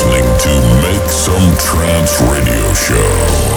listening to Make Some Trance Radio Show.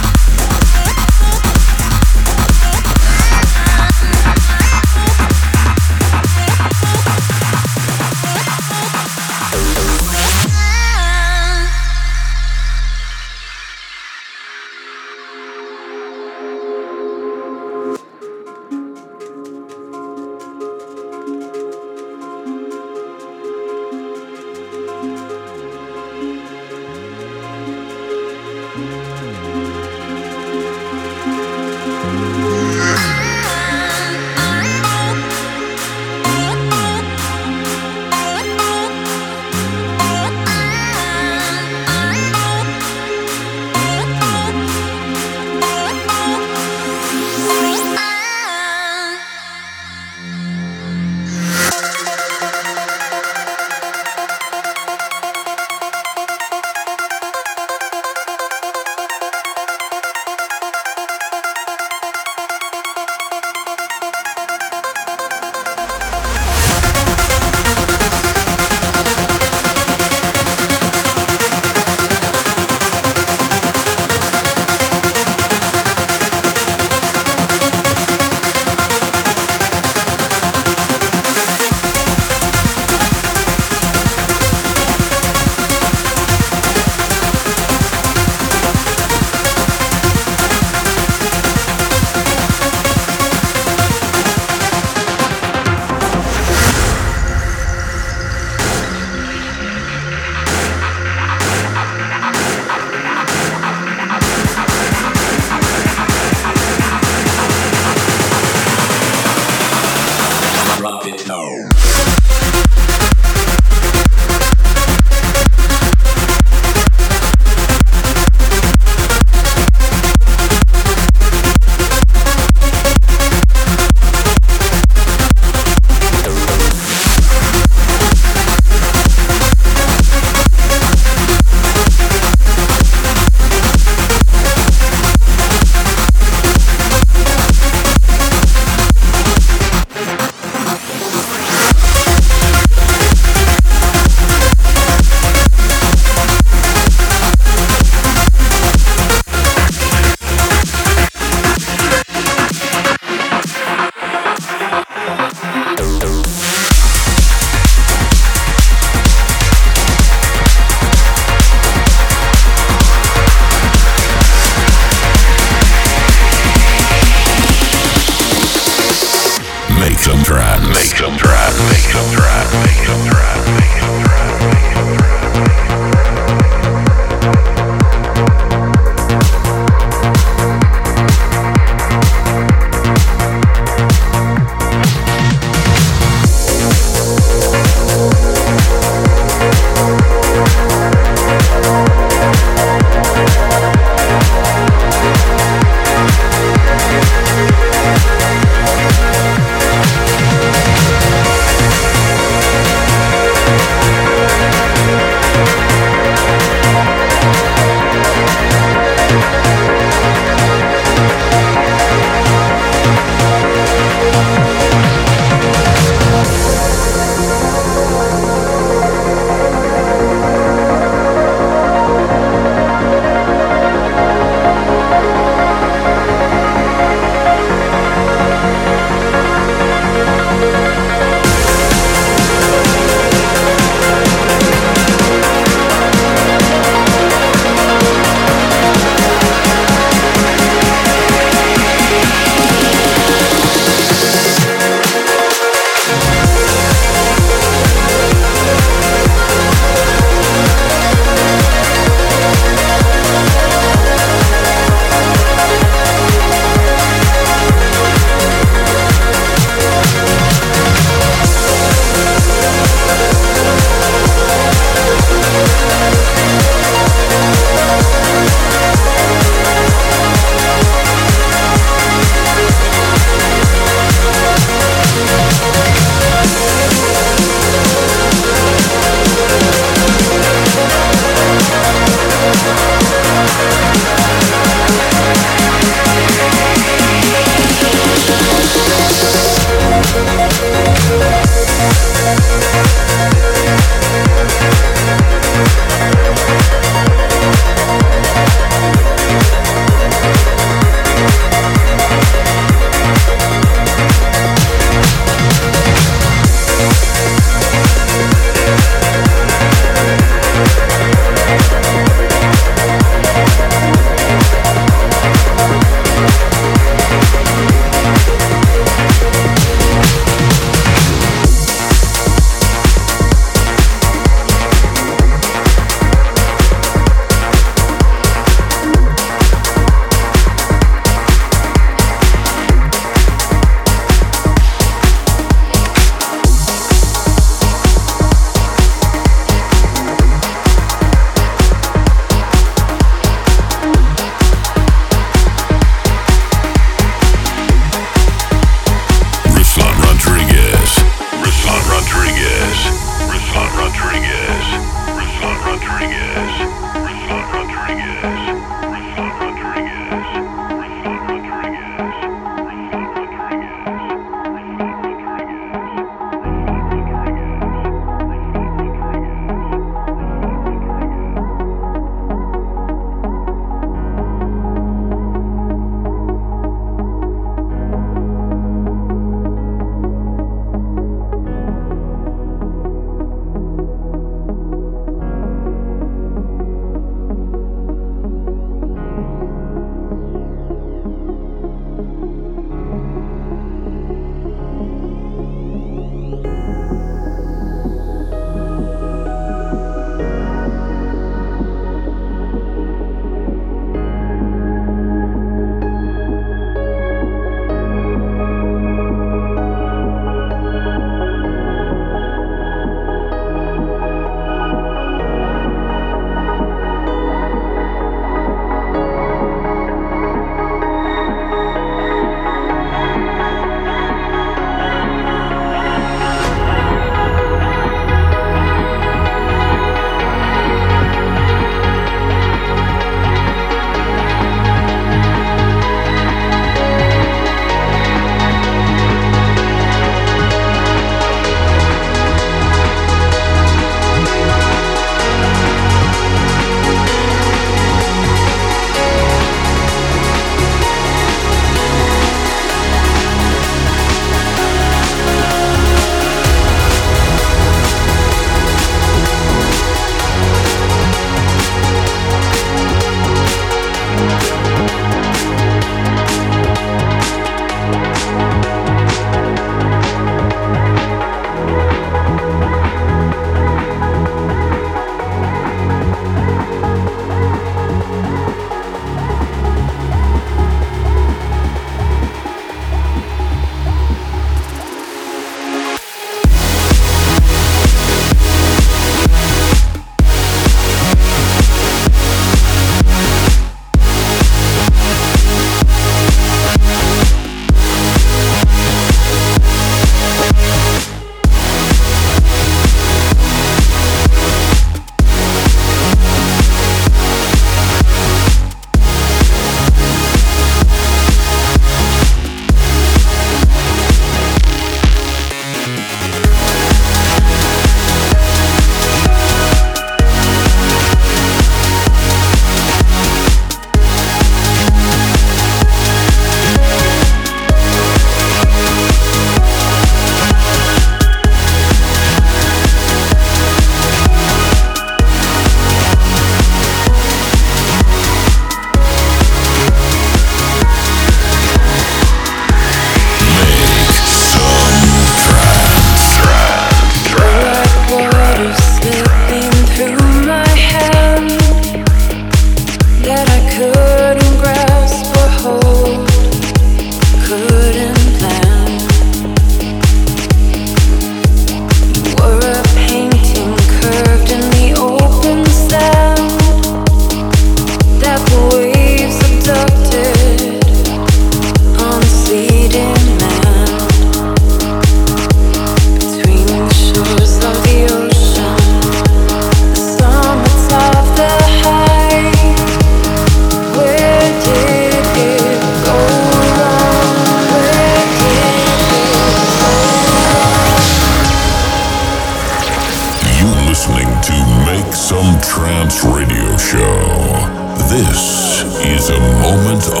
Moment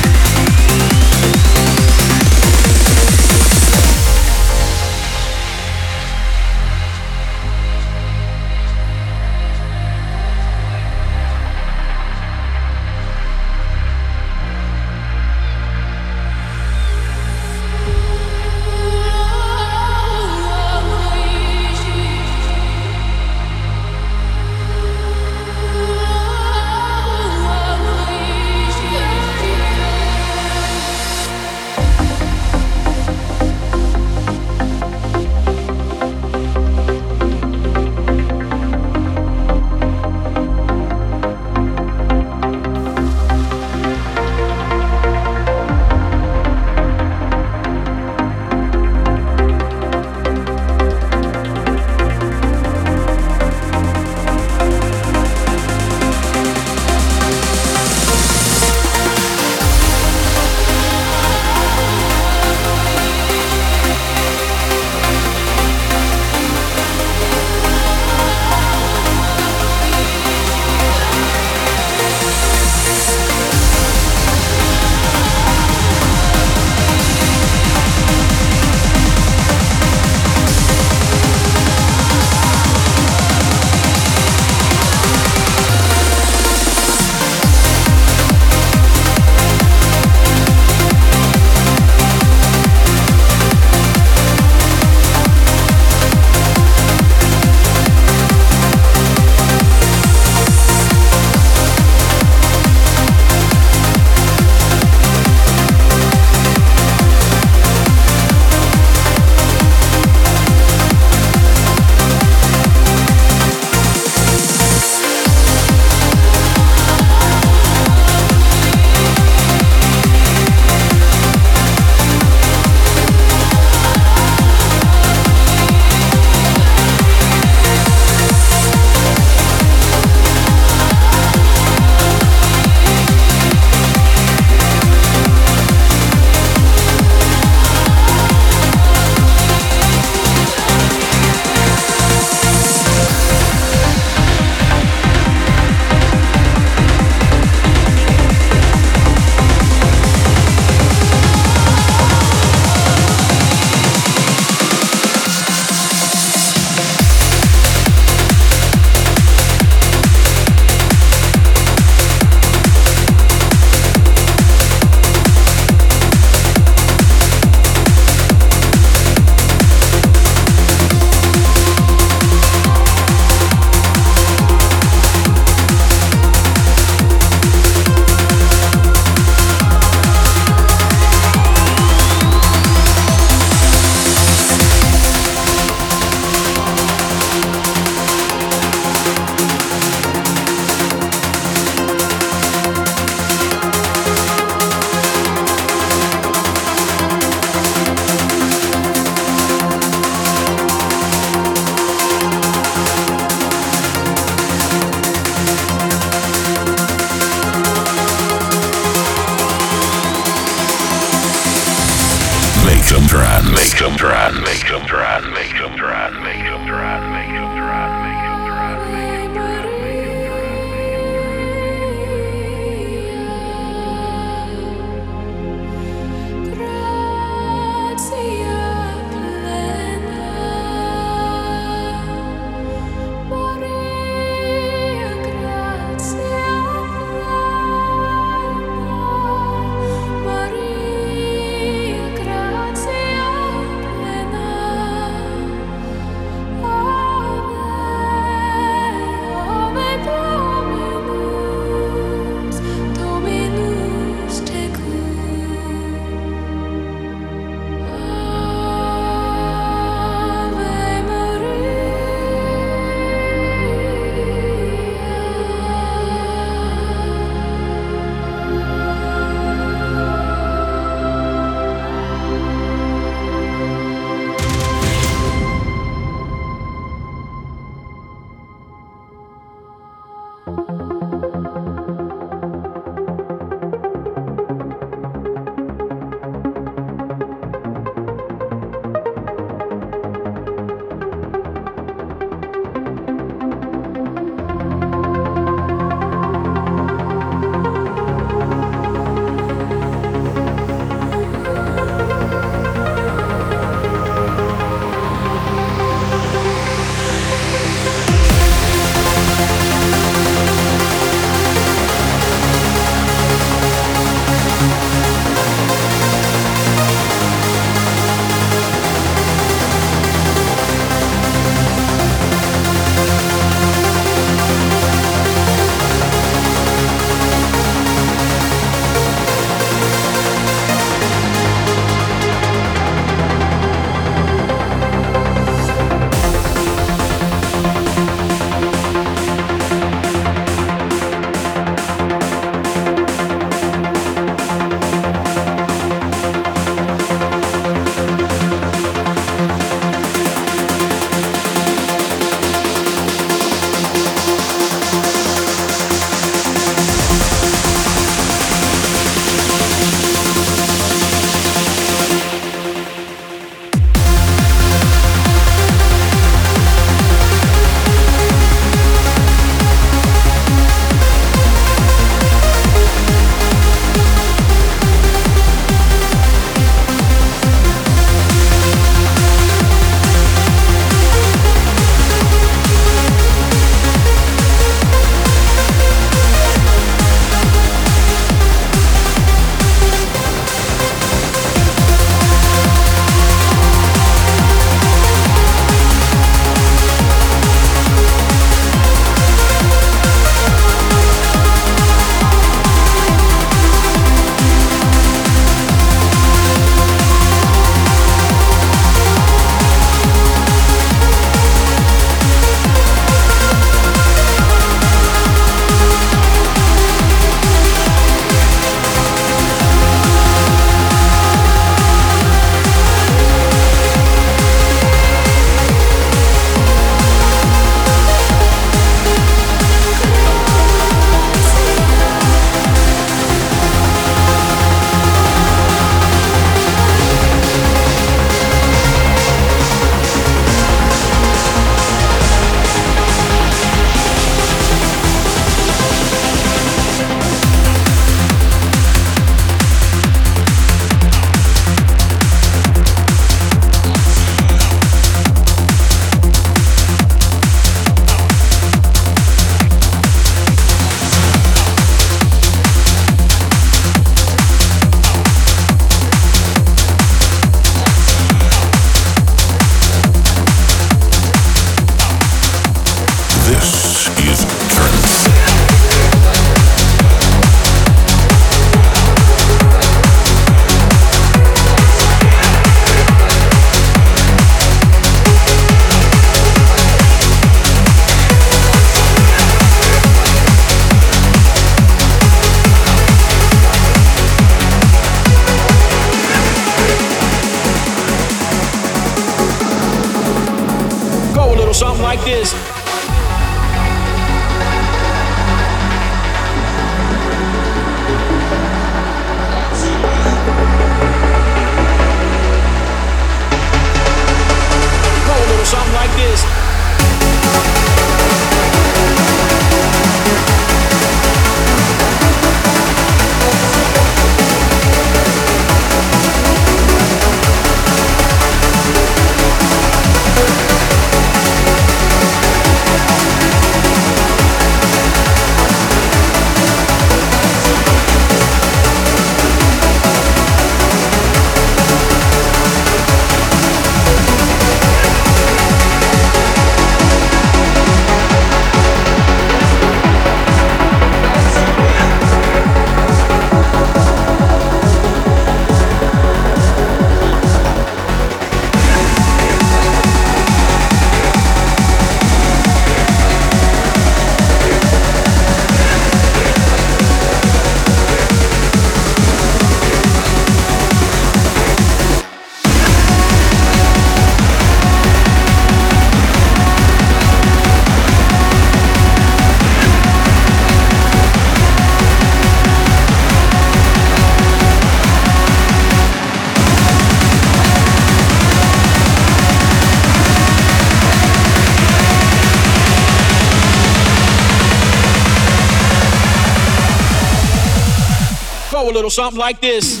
little something like this.